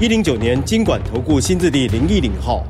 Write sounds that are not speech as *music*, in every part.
一零九年金管投顾新字第零一零号。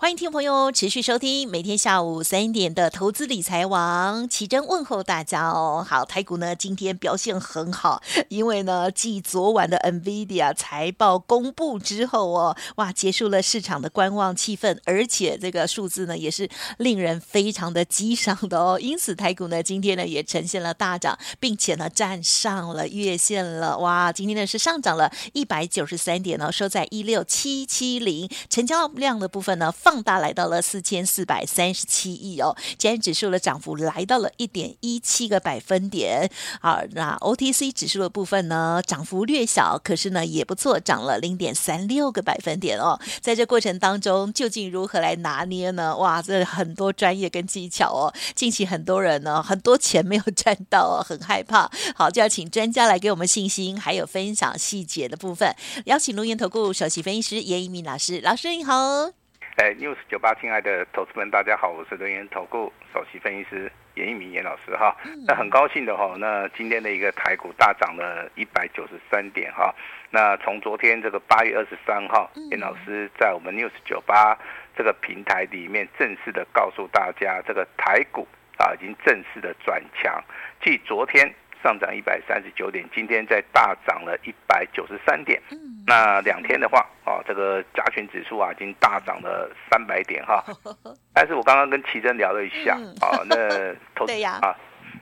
欢迎听众朋友持续收听每天下午三点的投资理财王，奇珍问候大家哦。好，台股呢今天表现很好，因为呢继昨晚的 NVIDIA 财报公布之后哦，哇，结束了市场的观望气氛，而且这个数字呢也是令人非常的激赏的哦。因此台股呢今天呢也呈现了大涨，并且呢站上了月线了。哇，今天呢是上涨了一百九十三点哦，收在一六七七零，成交量的部分呢。放大来到了四千四百三十七亿哦，今天指数的涨幅来到了一点一七个百分点。好，那 OTC 指数的部分呢，涨幅略小，可是呢也不错，涨了零点三六个百分点哦。在这过程当中，究竟如何来拿捏呢？哇，这很多专业跟技巧哦。近期很多人呢，很多钱没有赚到哦，很害怕。好，就要请专家来给我们信心，还有分享细节的部分。邀请轮源投顾首席分析师严一鸣老师，老师你好。哎，news 九八，亲爱的投资们，大家好，我是轮源投顾首席分析师严一鸣严老师哈。那很高兴的哈，那今天的一个台股大涨了一百九十三点哈。那从昨天这个八月二十三号，严老师在我们 news 九八这个平台里面正式的告诉大家，这个台股啊已经正式的转强，继昨天。上涨一百三十九点，今天再大涨了一百九十三点。那两天的话，哦，这个加权指数啊，已经大涨了三百点哈。*laughs* 但是我刚刚跟奇珍聊了一下，啊，那 *laughs* 投资啊，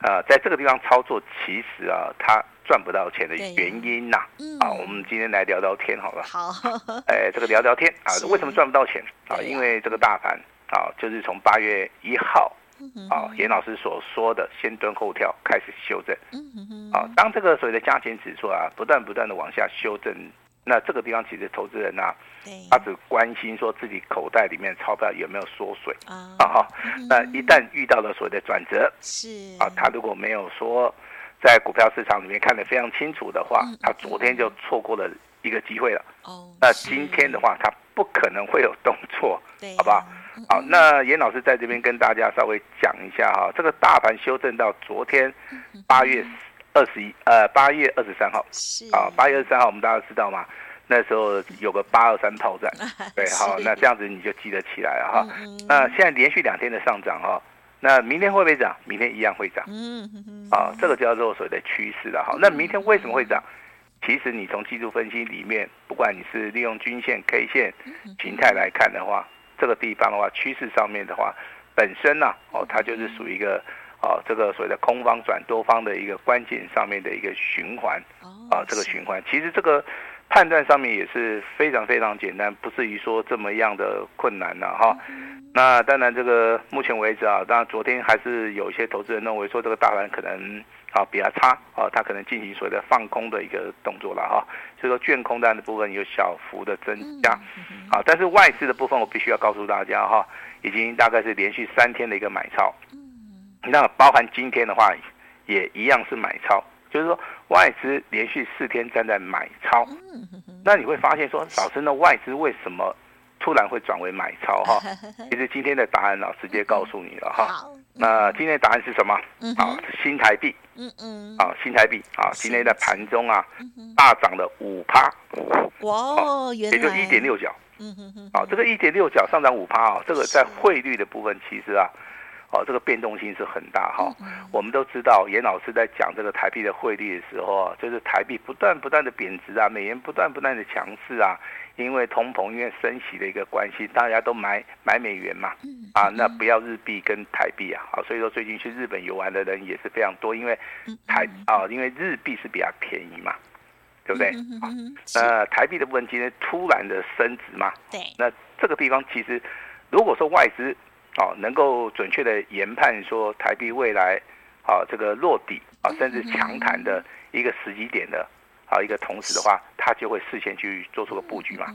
呃，在这个地方操作，其实啊，他赚不到钱的原因呐，啊，我们今天来聊聊天好了。好，*laughs* 哎，这个聊聊天啊，为什么赚不到钱啊？因为这个大盘啊，就是从八月一号。啊，严老师所说的先蹲后跳开始修正。啊，当这个所谓的加权指数啊不断不断的往下修正，那这个地方其实投资人啊，他只关心说自己口袋里面钞票有没有缩水啊哈。那一旦遇到了所谓的转折，是啊，他如果没有说在股票市场里面看得非常清楚的话，他昨天就错过了一个机会了。哦，那今天的话，他不可能会有动作，好不好？好，那严老师在这边跟大家稍微讲一下哈，这个大盘修正到昨天八月二十一，呃，八月二十三号，啊，八月二十三号，我们大家知道吗？那时候有个八二三炮战，对，好，那这样子你就记得起来了哈。那现在连续两天的上涨哈，那明天会不会涨？明天一样会涨，嗯嗯，啊，这个叫做所谓的趋势了哈。那明天为什么会涨？其实你从技术分析里面，不管你是利用均线、K 线形态来看的话。这个地方的话，趋势上面的话，本身呢、啊，哦，它就是属于一个，哦，这个所谓的空方转多方的一个关键上面的一个循环，啊，这个循环，其实这个判断上面也是非常非常简单，不至于说这么样的困难了、啊、哈。那当然，这个目前为止啊，当然昨天还是有一些投资人认为说这个大盘可能。啊，比较差啊，它可能进行所谓的放空的一个动作了哈，所以说券空单的部分有小幅的增加，啊，但是外资的部分我必须要告诉大家哈，已经大概是连续三天的一个买超，那包含今天的话也一样是买超，就是说外资连续四天站在买超，那你会发现说，老师，那外资为什么突然会转为买超哈？*laughs* 其实今天的答案呢，直接告诉你了哈。那今天的答案是什么？啊，新台币。嗯嗯。啊，新台币啊，今天的盘中啊，大涨了五趴。哇，也就一点六角。嗯嗯嗯。啊，这个一点六角上涨五趴啊，这个在汇率的部分其实啊，哦，这个变动性是很大哈。我们都知道，严老师在讲这个台币的汇率的时候啊，就是台币不断不断的贬值啊，美元不断不断的强势啊。因为通膨，因为升息的一个关系，大家都买买美元嘛，啊，那不要日币跟台币啊，好，所以说最近去日本游玩的人也是非常多，因为台啊，因为日币是比较便宜嘛，对不对？啊，那台币的部分今天突然的升值嘛，对，那这个地方其实如果说外资啊能够准确的研判说台币未来啊这个落底啊甚至强弹的一个时机点的。啊一个同时的话，他就会事先去做出个布局嘛。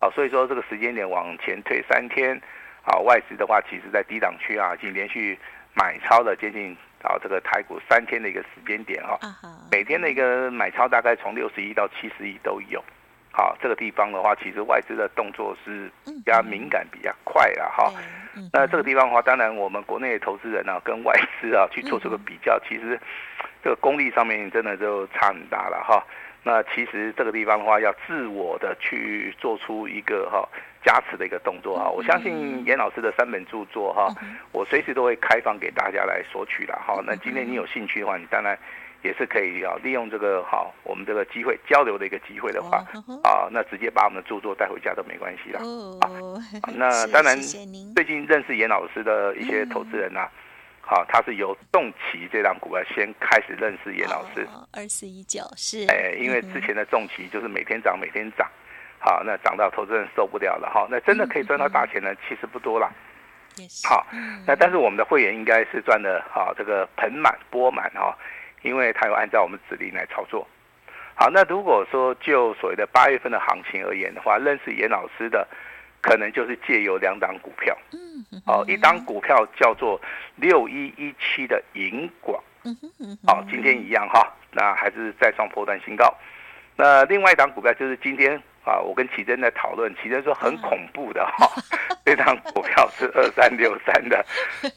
啊，所以说这个时间点往前推三天，啊，外资的话，其实在低档区啊，已经连续买超了接近啊这个台股三天的一个时间点哈。每天的一个买超大概从六十亿到七十亿都有。好，这个地方的话，其实外资的动作是比较敏感、比较快了哈。那这个地方的话，当然我们国内的投资人呢、啊，跟外资啊去做这个比较，其实这个功力上面真的就差很大了哈。那其实这个地方的话，要自我的去做出一个哈加持的一个动作哈。我相信严老师的三本著作哈，我随时都会开放给大家来索取了哈。那今天你有兴趣的话，你当然。也是可以啊，利用这个好，我们这个机会交流的一个机会的话，啊，那直接把我们的著作带回家都没关系啦。哦，那 *laughs* 当然，最近认识严老师的一些投资人呐，好，它是由重骑这档股票先开始认识严老师。二四一九是。哎，因为之前的重骑就是每天涨，每天涨，好，那涨到投资人受不了了哈，那真的可以赚到大钱呢，其实不多了。好，那但是我们的会员应该是赚的哈，这个盆满钵满哈。因为他有按照我们指令来操作，好，那如果说就所谓的八月份的行情而言的话，认识严老师的，可能就是借由两档股票，嗯，好，一档股票叫做六一一七的银广，嗯好，今天一样哈，那还是再创波段新高，那另外一档股票就是今天啊，我跟奇珍在讨论，奇珍说很恐怖的哈。*laughs* 这张股票是二三六三的，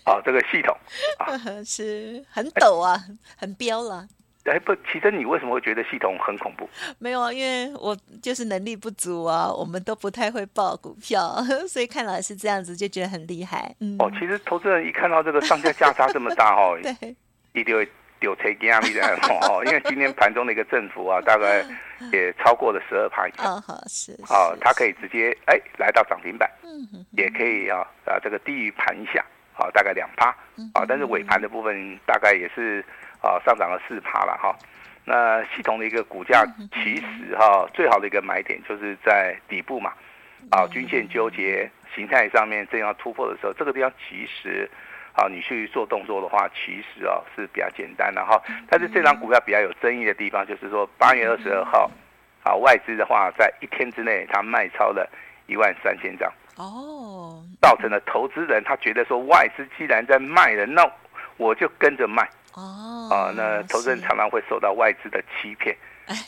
啊，这个系统。啊，*laughs* 是很陡啊，很飙了。哎，不，其实你为什么会觉得系统很恐怖？没有啊，因为我就是能力不足啊，我们都不太会报股票，*laughs* 所以看老师这样子就觉得很厉害。嗯、哦，其实投资人一看到这个上下价差这么大 *laughs* 哦，对，一定会。有车压力的哦，因为今天盘中的一个振幅啊，大概 *laughs* 也超过了十二趴以上。好是，好，它可以直接哎来到涨停板，嗯也可以啊啊这个低于盘下，好大概两趴，啊但是尾盘的部分大概也是啊上涨了四趴了哈。那系统的一个股价其实哈最好的一个买点就是在底部嘛，啊均线纠结形态上面正要突破的时候，这个地方其实。好，你去做动作的话，其实啊是比较简单的哈。但是这张股票比较有争议的地方，就是说八月二十二号，啊外资的话在一天之内，它卖超了一万三千张哦，造成了投资人他觉得说外资既然在卖了，那我就跟着卖哦。啊，那投资人常常会受到外资的欺骗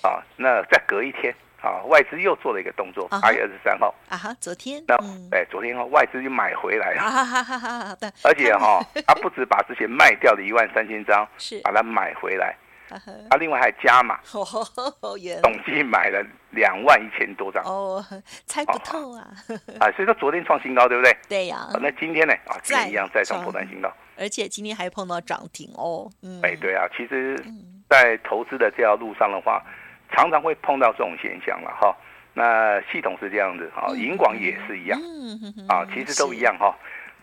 啊。那再隔一天。啊，外资又做了一个动作，八月二十三号啊哈，昨天那哎，昨天哈外资又买回来了，哈哈哈哈对，而且哈，他不止把之前卖掉的一万三千张 *laughs* 是把它买回来，他另外还加码，*laughs* 总计买了两万一千多张哦，猜不透啊，啊，所以说昨天创新高，对不对？对呀，那今天呢？啊，一样再创波段新高，而且今天还碰到涨停哦，哎，对啊，其实，在投资的这条路上的话。常常会碰到这种现象了哈，那系统是这样子哈，银广也是一样，啊，其实都一样哈。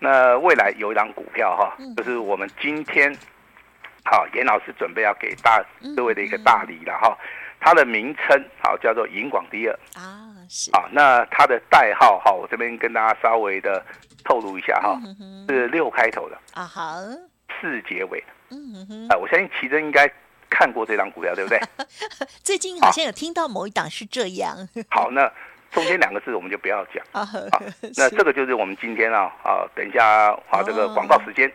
那未来有一档股票哈，就是我们今天，好，严老师准备要给大各位的一个大礼了哈。它的名称好叫做银广第二啊，是啊，那它的代号哈，我这边跟大家稍微的透露一下哈，是六开头的啊，好，四结尾，嗯哼，啊，我相信奇珍应该。看过这张股票对不对？*laughs* 最近好像有听到某一档是这样。*laughs* 好，那中间两个字我们就不要讲。啊，那这个就是我们今天啊啊，等一下啊这个广告时间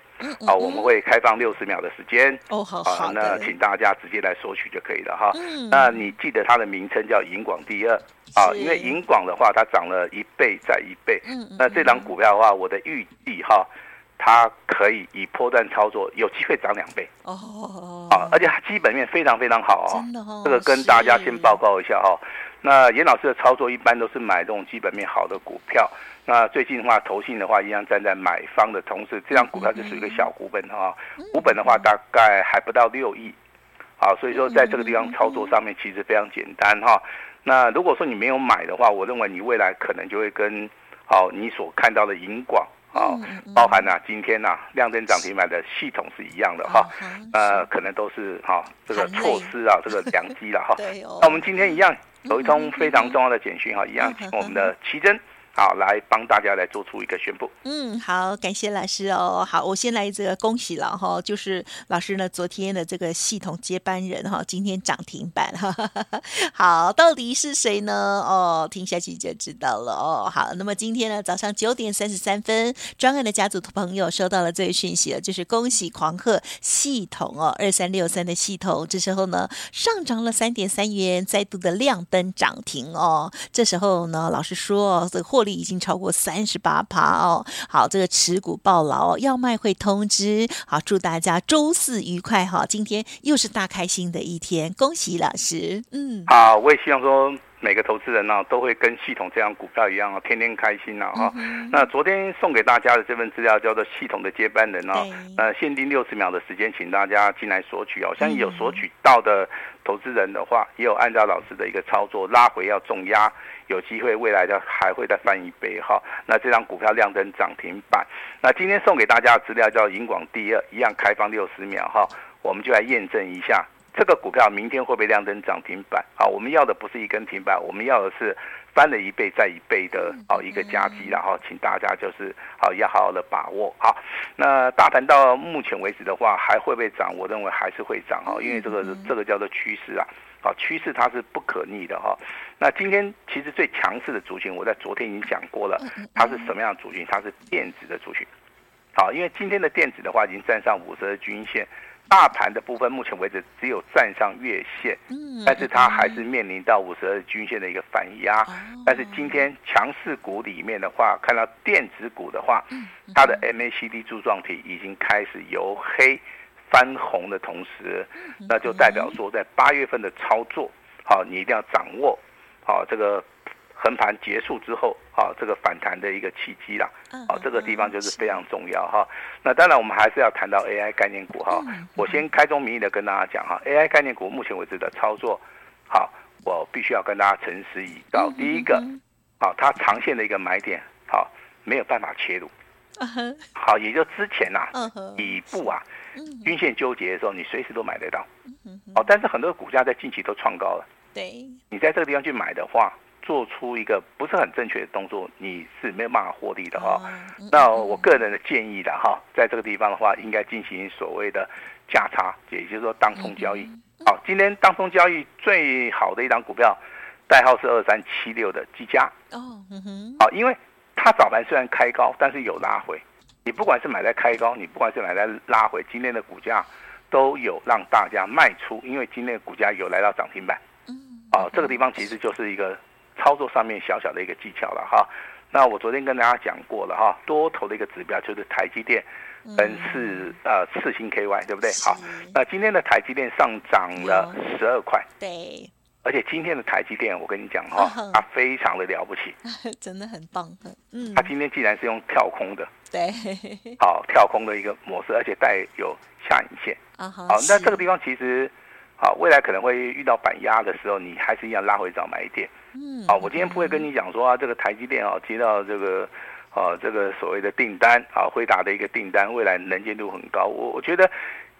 啊，我们会开放六十秒的时间。哦，好，好，那请大家直接来索取就可以了哈。那你记得它的名称叫银广第二啊，因为银广的话它涨了一倍再一倍。嗯，那这档股票的话，我的预计哈。它可以以波段操作，有机会涨两倍哦，啊，而且它基本面非常非常好哦，哦这个跟大家先报告一下哈、哦。那严老师的操作一般都是买这种基本面好的股票。那最近的话，投信的话一样站在买方的同时，这张股票就属于一个小股本哈、哦，股本的话大概还不到六亿，好，所以说在这个地方操作上面其实非常简单哈、哦。那如果说你没有买的话，我认为你未来可能就会跟好你所看到的银广。哦，包含啊，今天呐，亮灯涨停板的系统是一样的哈，呃，可能都是哈这个措施啊，*laughs* 这个良机了哈。那我们今天一样有一通非常重要的简讯哈，一样请我们的奇珍好，来帮大家来做出一个宣布。嗯，好，感谢老师哦。好，我先来这个恭喜了哈，就是老师呢，昨天的这个系统接班人哈，今天涨停板哈哈哈。*laughs* 好，到底是谁呢？哦，听下去就知道了哦。好，那么今天呢，早上九点三十三分，专案的家族朋友收到了这个讯息了，就是恭喜狂贺系统哦，二三六三的系统，这时候呢上涨了三点三元，再度的亮灯涨停哦。这时候呢，老师说这个获。已经超过三十八趴哦，好，这个持股暴牢哦，要卖会通知。好，祝大家周四愉快哈！今天又是大开心的一天，恭喜老师。嗯，好，我也希望说每个投资人呢都会跟系统这样股票一样天天开心呐哈。嗯、那昨天送给大家的这份资料叫做系统的接班人哦，呃，限定六十秒的时间，请大家进来索取哦。相信有索取到的投资人的话，也有按照老师的一个操作拉回要重压。有机会未来的还会再翻一倍哈，那这张股票亮灯涨停板，那今天送给大家的资料叫银广第二，一样开放六十秒哈，我们就来验证一下这个股票明天会不会亮灯涨停板啊？我们要的不是一根停板，我们要的是翻了一倍再一倍的哦一个加急，然后请大家就是好要好好的把握好。那大盘到目前为止的话还会不会涨？我认为还是会涨哈，因为这个这个叫做趋势啊。好，趋势它是不可逆的哈。那今天其实最强势的族群，我在昨天已经讲过了，它是什么样的族群？它是电子的族群。好，因为今天的电子的话已经站上五十日均线，大盘的部分目前为止只有站上月线，但是它还是面临到五十日均线的一个反压。但是今天强势股里面的话，看到电子股的话，它的 MACD 柱状体已经开始由黑。翻红的同时，那就代表说，在八月份的操作，好，你一定要掌握，好，这个横盘结束之后，好，这个反弹的一个契机啦，好，这个地方就是非常重要哈。那当然，我们还是要谈到 AI 概念股哈。我先开宗明义的跟大家讲哈，AI 概念股目前为止的操作，好，我必须要跟大家诚实以告。第一个，好，它长线的一个买点，好，没有办法切入。好，也就之前呐、啊，底部啊。均线纠结的时候，你随时都买得到，哦，但是很多股价在近期都创高了。对，你在这个地方去买的话，做出一个不是很正确的动作，你是没有办法获利的哈。那我个人的建议的哈，在这个地方的话，应该进行所谓的价差，也就是说当冲交易。好，今天当冲交易最好的一档股票，代号是二三七六的技嘉。哦，嗯哼好，因为它早盘虽然开高，但是有拉回。你不管是买在开高，你不管是买在拉回，今天的股价都有让大家卖出，因为今天的股价有来到涨停板。嗯，啊，这个地方其实就是一个操作上面小小的一个技巧了哈。那我昨天跟大家讲过了哈，多头的一个指标就是台积电本次呃四星 KY 对不对？好，那今天的台积电上涨了十二块。对。而且今天的台积电，我跟你讲哈，它非常的了不起，*laughs* 真的很棒。嗯，它今天既然是用跳空的，对，好跳空的一个模式，而且带有下影线。啊好，那这个地方其实，好未来可能会遇到板压的时候，你还是一样拉回找买点。嗯，好，我今天不会跟你讲说啊，这个台积电啊接到这个，啊这个所谓的订单啊，辉达的一个订单，未来能见度很高。我我觉得。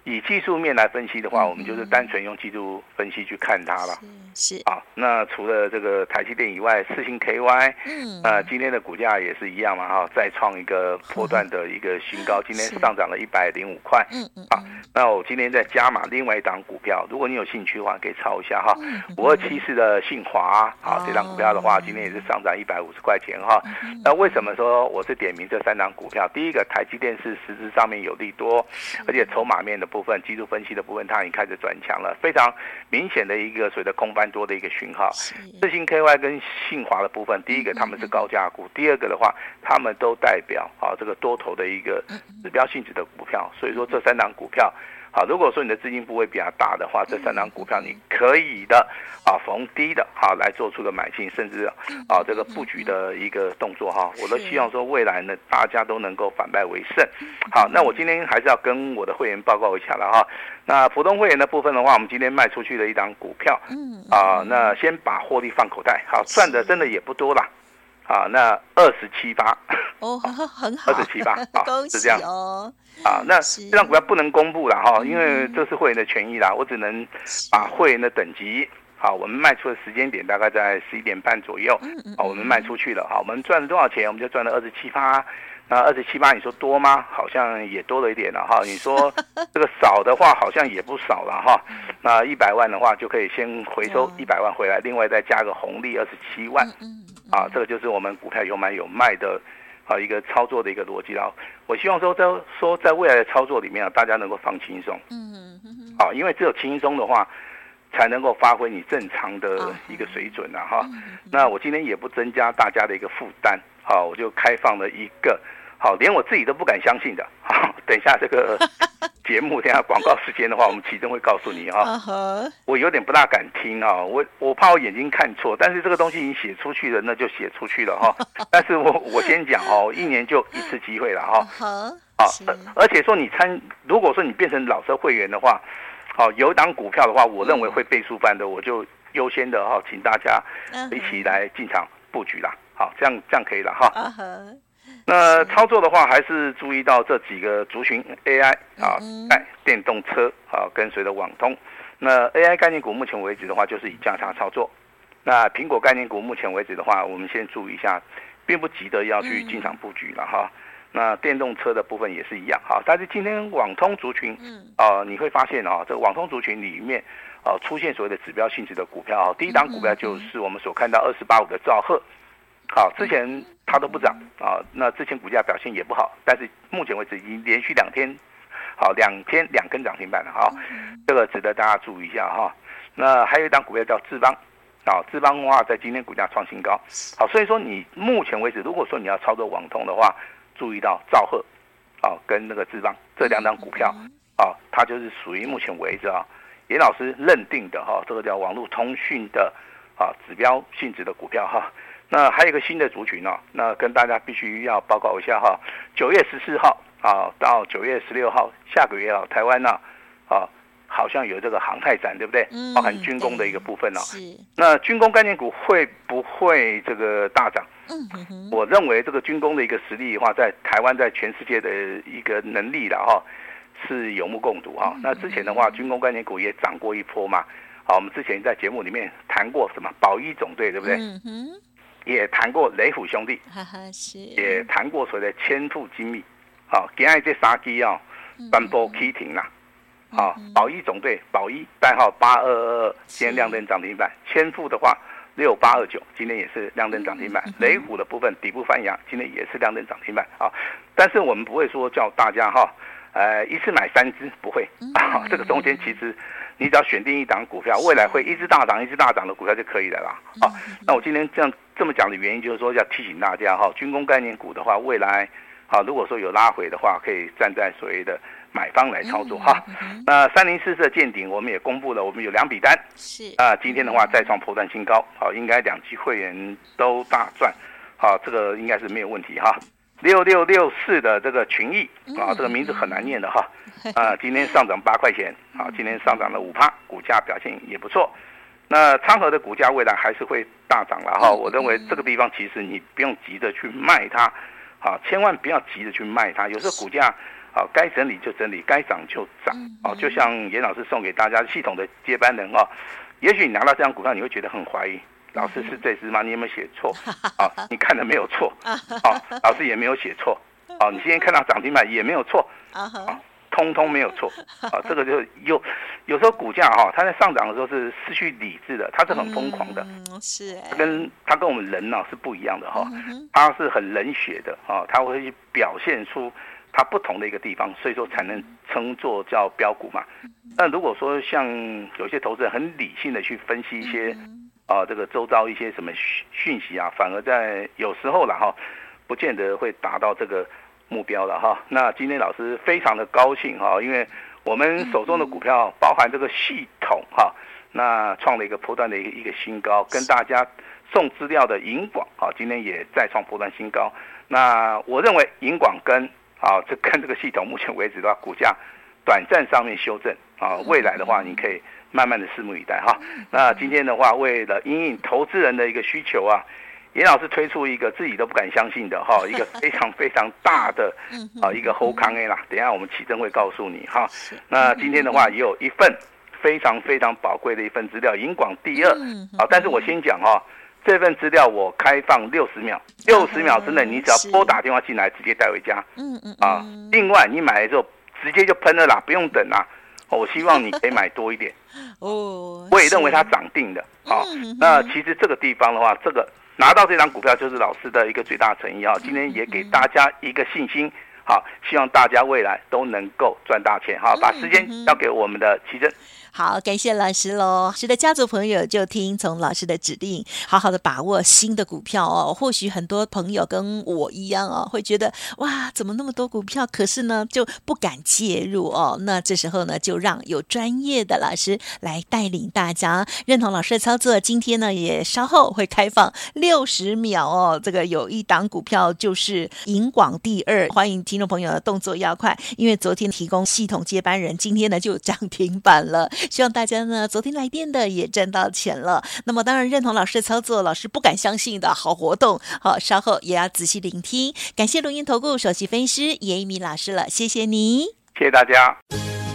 以技术面来分析的话，我们就是单纯用技术分析去看它了。是啊，那除了这个台积电以外，四星 KY，嗯，呃，今天的股价也是一样嘛，哈，再创一个波段的一个新高，今天上涨了一百零五块。嗯嗯。啊，那我今天再加码另外一档股票，如果你有兴趣的话，可以抄一下哈。五二七四的信华，啊，这档股票的话，今天也是上涨一百五十块钱哈。那为什么说我是点名这三档股票？第一个，台积电是实质上面有利多，而且筹码面的。部分技术分析的部分，它已经开始转强了，非常明显的一个所谓的空翻多的一个讯号。四星 KY 跟信华的部分，第一个他们是高价股，第二个的话，他们都代表啊这个多头的一个指标性质的股票，所以说这三档股票。好，如果说你的资金部位比较大的话，这三档股票你可以的啊，逢低的啊来做出个买进，甚至啊这个布局的一个动作哈，我都希望说未来呢大家都能够反败为胜。好，那我今天还是要跟我的会员报告一下了哈。那普通会员的部分的话，我们今天卖出去的一档股票，啊，那先把获利放口袋，好，赚的真的也不多啦。啊，那二十七八哦，*laughs* 很好，二十七八，*laughs* 恭喜哦。啊，那这张股票不能公布了哈，因为这是会员的权益啦，我只能把会员的等级，好，我们卖出的时间点大概在十一点半左右，好，我们卖出去了，好，我们赚了多少钱？我们就赚了二十七八。那二十七八，你说多吗？好像也多了一点了哈。你说 *laughs* 这个少的话，好像也不少了哈。那一百万的话，就可以先回收一百万回来，另外再加个红利二十七万。啊，这个就是我们股票有买有卖的啊一个操作的一个逻辑了。我希望说在说在未来的操作里面啊，大家能够放轻松。嗯嗯。啊，因为只有轻松的话，才能够发挥你正常的一个水准呐哈。那我今天也不增加大家的一个负担。好，我就开放了一个，好，连我自己都不敢相信的。*laughs* 好，等一下这个 *laughs* 节目，等一下广告时间的话，我们启真会告诉你啊。我有点不大敢听啊，我我怕我眼睛看错，但是这个东西已经写出去了，那就写出去了哈。*laughs* 但是我我先讲哦，一年就一次机会了哈。好，而且说你参，如果说你变成老车会员的话，好，有档股票的话，我认为会倍数翻的，我就优先的哈，请大家一起来进场布局啦。好，这样这样可以了哈。Uh. 那操作的话，还是注意到这几个族群 AI 啊，哎，电动车啊，跟随着网通。那 AI 概念股目前为止的话，就是以价差操作。那苹果概念股目前为止的话，我们先注意一下，并不急得要去进场布局了哈。那电动车的部分也是一样哈。但是今天网通族群，啊，你会发现啊，这个网通族群里面啊，出现所谓的指标性质的股票，第一档股票就是我们所看到二十八五的兆赫。好，之前它都不涨啊，那之前股价表现也不好，但是目前为止已经连续两天，好两天两根涨停板了哈，这个值得大家注意一下哈。那还有一档股票叫智邦，啊，智邦的话在今天股价创新高，好，所以说你目前为止，如果说你要操作网通的话，注意到兆赫，啊，跟那个智邦这两档股票，啊，它就是属于目前为止啊，严老师认定的哈，这个叫网络通讯的啊指标性质的股票哈。那还有一个新的族群呢、哦，那跟大家必须要报告一下哈。九月十四号啊，到九月十六号，下个月啊，台湾呢啊，好像有这个航太展，对不对？包含军工的一个部分呢。那军工概念股会不会这个大涨？嗯，我认为这个军工的一个实力的话，在台湾在全世界的一个能力了哈，是有目共睹哈。那之前的话，军工概念股也涨过一波嘛。好，我们之前在节目里面谈过什么保一总队，对不对？嗯哼。也谈过雷虎兄弟，是。也谈过所谓的千富精密，好，今天这三支啊，全部开停啦，好，宝一总队，宝一代号八二二二，今天亮灯涨停板，千富的话六八二九，今天也是亮灯涨停板，雷虎的部分底部翻扬，今天也是亮灯涨停板，啊，但是我们不会说叫大家哈，呃，一次买三只，不会，*laughs* 啊，这个中间其实。你只要选定一档股票，未来会一直大涨、一直大涨的股票就可以了啦。好，那我今天这样这么讲的原因，就是说要提醒大家哈，军工概念股的话，未来好，如果说有拉回的话，可以站在所谓的买方来操作哈。那三零四四的见顶，我们也公布了，我们有两笔单，是啊，今天的话再创破断新高，好，应该两期会员都大赚，好，这个应该是没有问题哈。六六六四的这个群益啊，这个名字很难念的哈，*laughs* 啊，今天上涨八块钱，啊，今天上涨了五趴，股价表现也不错。那昌河的股价未来还是会大涨了哈，我认为这个地方其实你不用急着去卖它，啊，千万不要急着去卖它。有时候股价啊，该整理就整理，该涨就涨，啊，就像严老师送给大家系统的接班人哦，也许你拿到这张股票，你会觉得很怀疑。老师是这支吗？你有没有写错？*laughs* 啊，你看的没有错。*laughs* 啊，老师也没有写错。*laughs* 啊，你今天看到涨停板也没有错。啊，通通没有错。*laughs* 啊，这个就有有时候股价哈，它在上涨的时候是失去理智的，它是很疯狂的。嗯，是。跟它跟我们人呢是不一样的哈，它是很冷血的啊，它会去表现出它不同的一个地方，所以说才能称作叫标股嘛。但如果说像有些投资人很理性的去分析一些。啊，这个周遭一些什么讯讯息啊，反而在有时候了哈，不见得会达到这个目标了哈。那今天老师非常的高兴哈，因为我们手中的股票包含这个系统哈，那创了一个波段的一个一个新高，跟大家送资料的银广啊，今天也再创波段新高。那我认为银广跟啊这 *laughs* 跟这个系统目前为止的话，股价短暂上面修正啊，未来的话你可以。慢慢的拭目以待哈。那今天的话，为了因应投资人的一个需求啊，严老师推出一个自己都不敢相信的哈，一个 *laughs* 非常非常大的啊一个后康 A 啦。等一下我们启真会告诉你哈。那今天的话也有一份非常非常宝贵的一份资料，银广第二。好，但是我先讲哈，这份资料我开放六十秒，六十秒之内你只要拨打电话进来，直接带回家。嗯嗯啊，另外你买的时候直接就喷了啦，不用等啦。我希望你可以买多一点。*laughs* 哦，我也认为它涨定的。好，那其实这个地方的话，这个拿到这张股票就是老师的一个最大诚意啊。今天也给大家一个信心。好，希望大家未来都能够赚大钱。好，把时间交给我们的琦蓁。好，感谢老师喽。是的，家族朋友就听从老师的指令，好好的把握新的股票哦。或许很多朋友跟我一样哦，会觉得哇，怎么那么多股票？可是呢，就不敢介入哦。那这时候呢，就让有专业的老师来带领大家，认同老师的操作。今天呢，也稍后会开放六十秒哦。这个有一档股票就是银广第二，欢迎听众朋友的动作要快，因为昨天提供系统接班人，今天呢就涨停板了。希望大家呢，昨天来电的也赚到钱了。那么当然认同老师的操作，老师不敢相信的好活动，好，稍后也要仔细聆听。感谢录音投顾首席分析师严一鸣老师了，谢谢你，谢谢大家。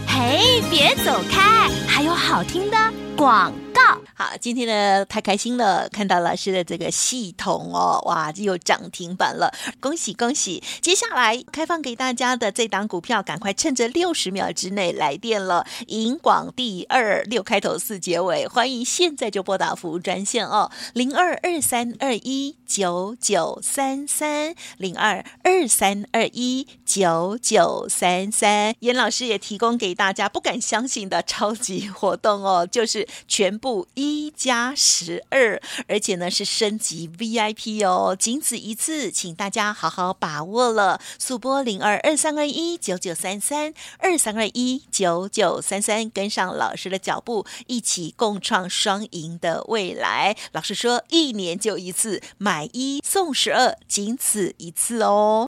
嘿，别走开，还有好听的广告。好，今天呢太开心了，看到老师的这个系统哦，哇，又涨停板了，恭喜恭喜！接下来开放给大家的这档股票，赶快趁着六十秒之内来电了。银广第二六开头四结尾，欢迎现在就拨打服务专线哦，零二二三二一九九三三零二二三二一九九三三。严老师也提供给大家不敢相信的超级活动哦，就是全部。一加十二，而且呢是升级 VIP 哦，仅此一次，请大家好好把握了。速拨零二二三二一九九三三二三二一九九三三，跟上老师的脚步，一起共创双赢的未来。老师说，一年就一次，买一送十二，仅此一次哦。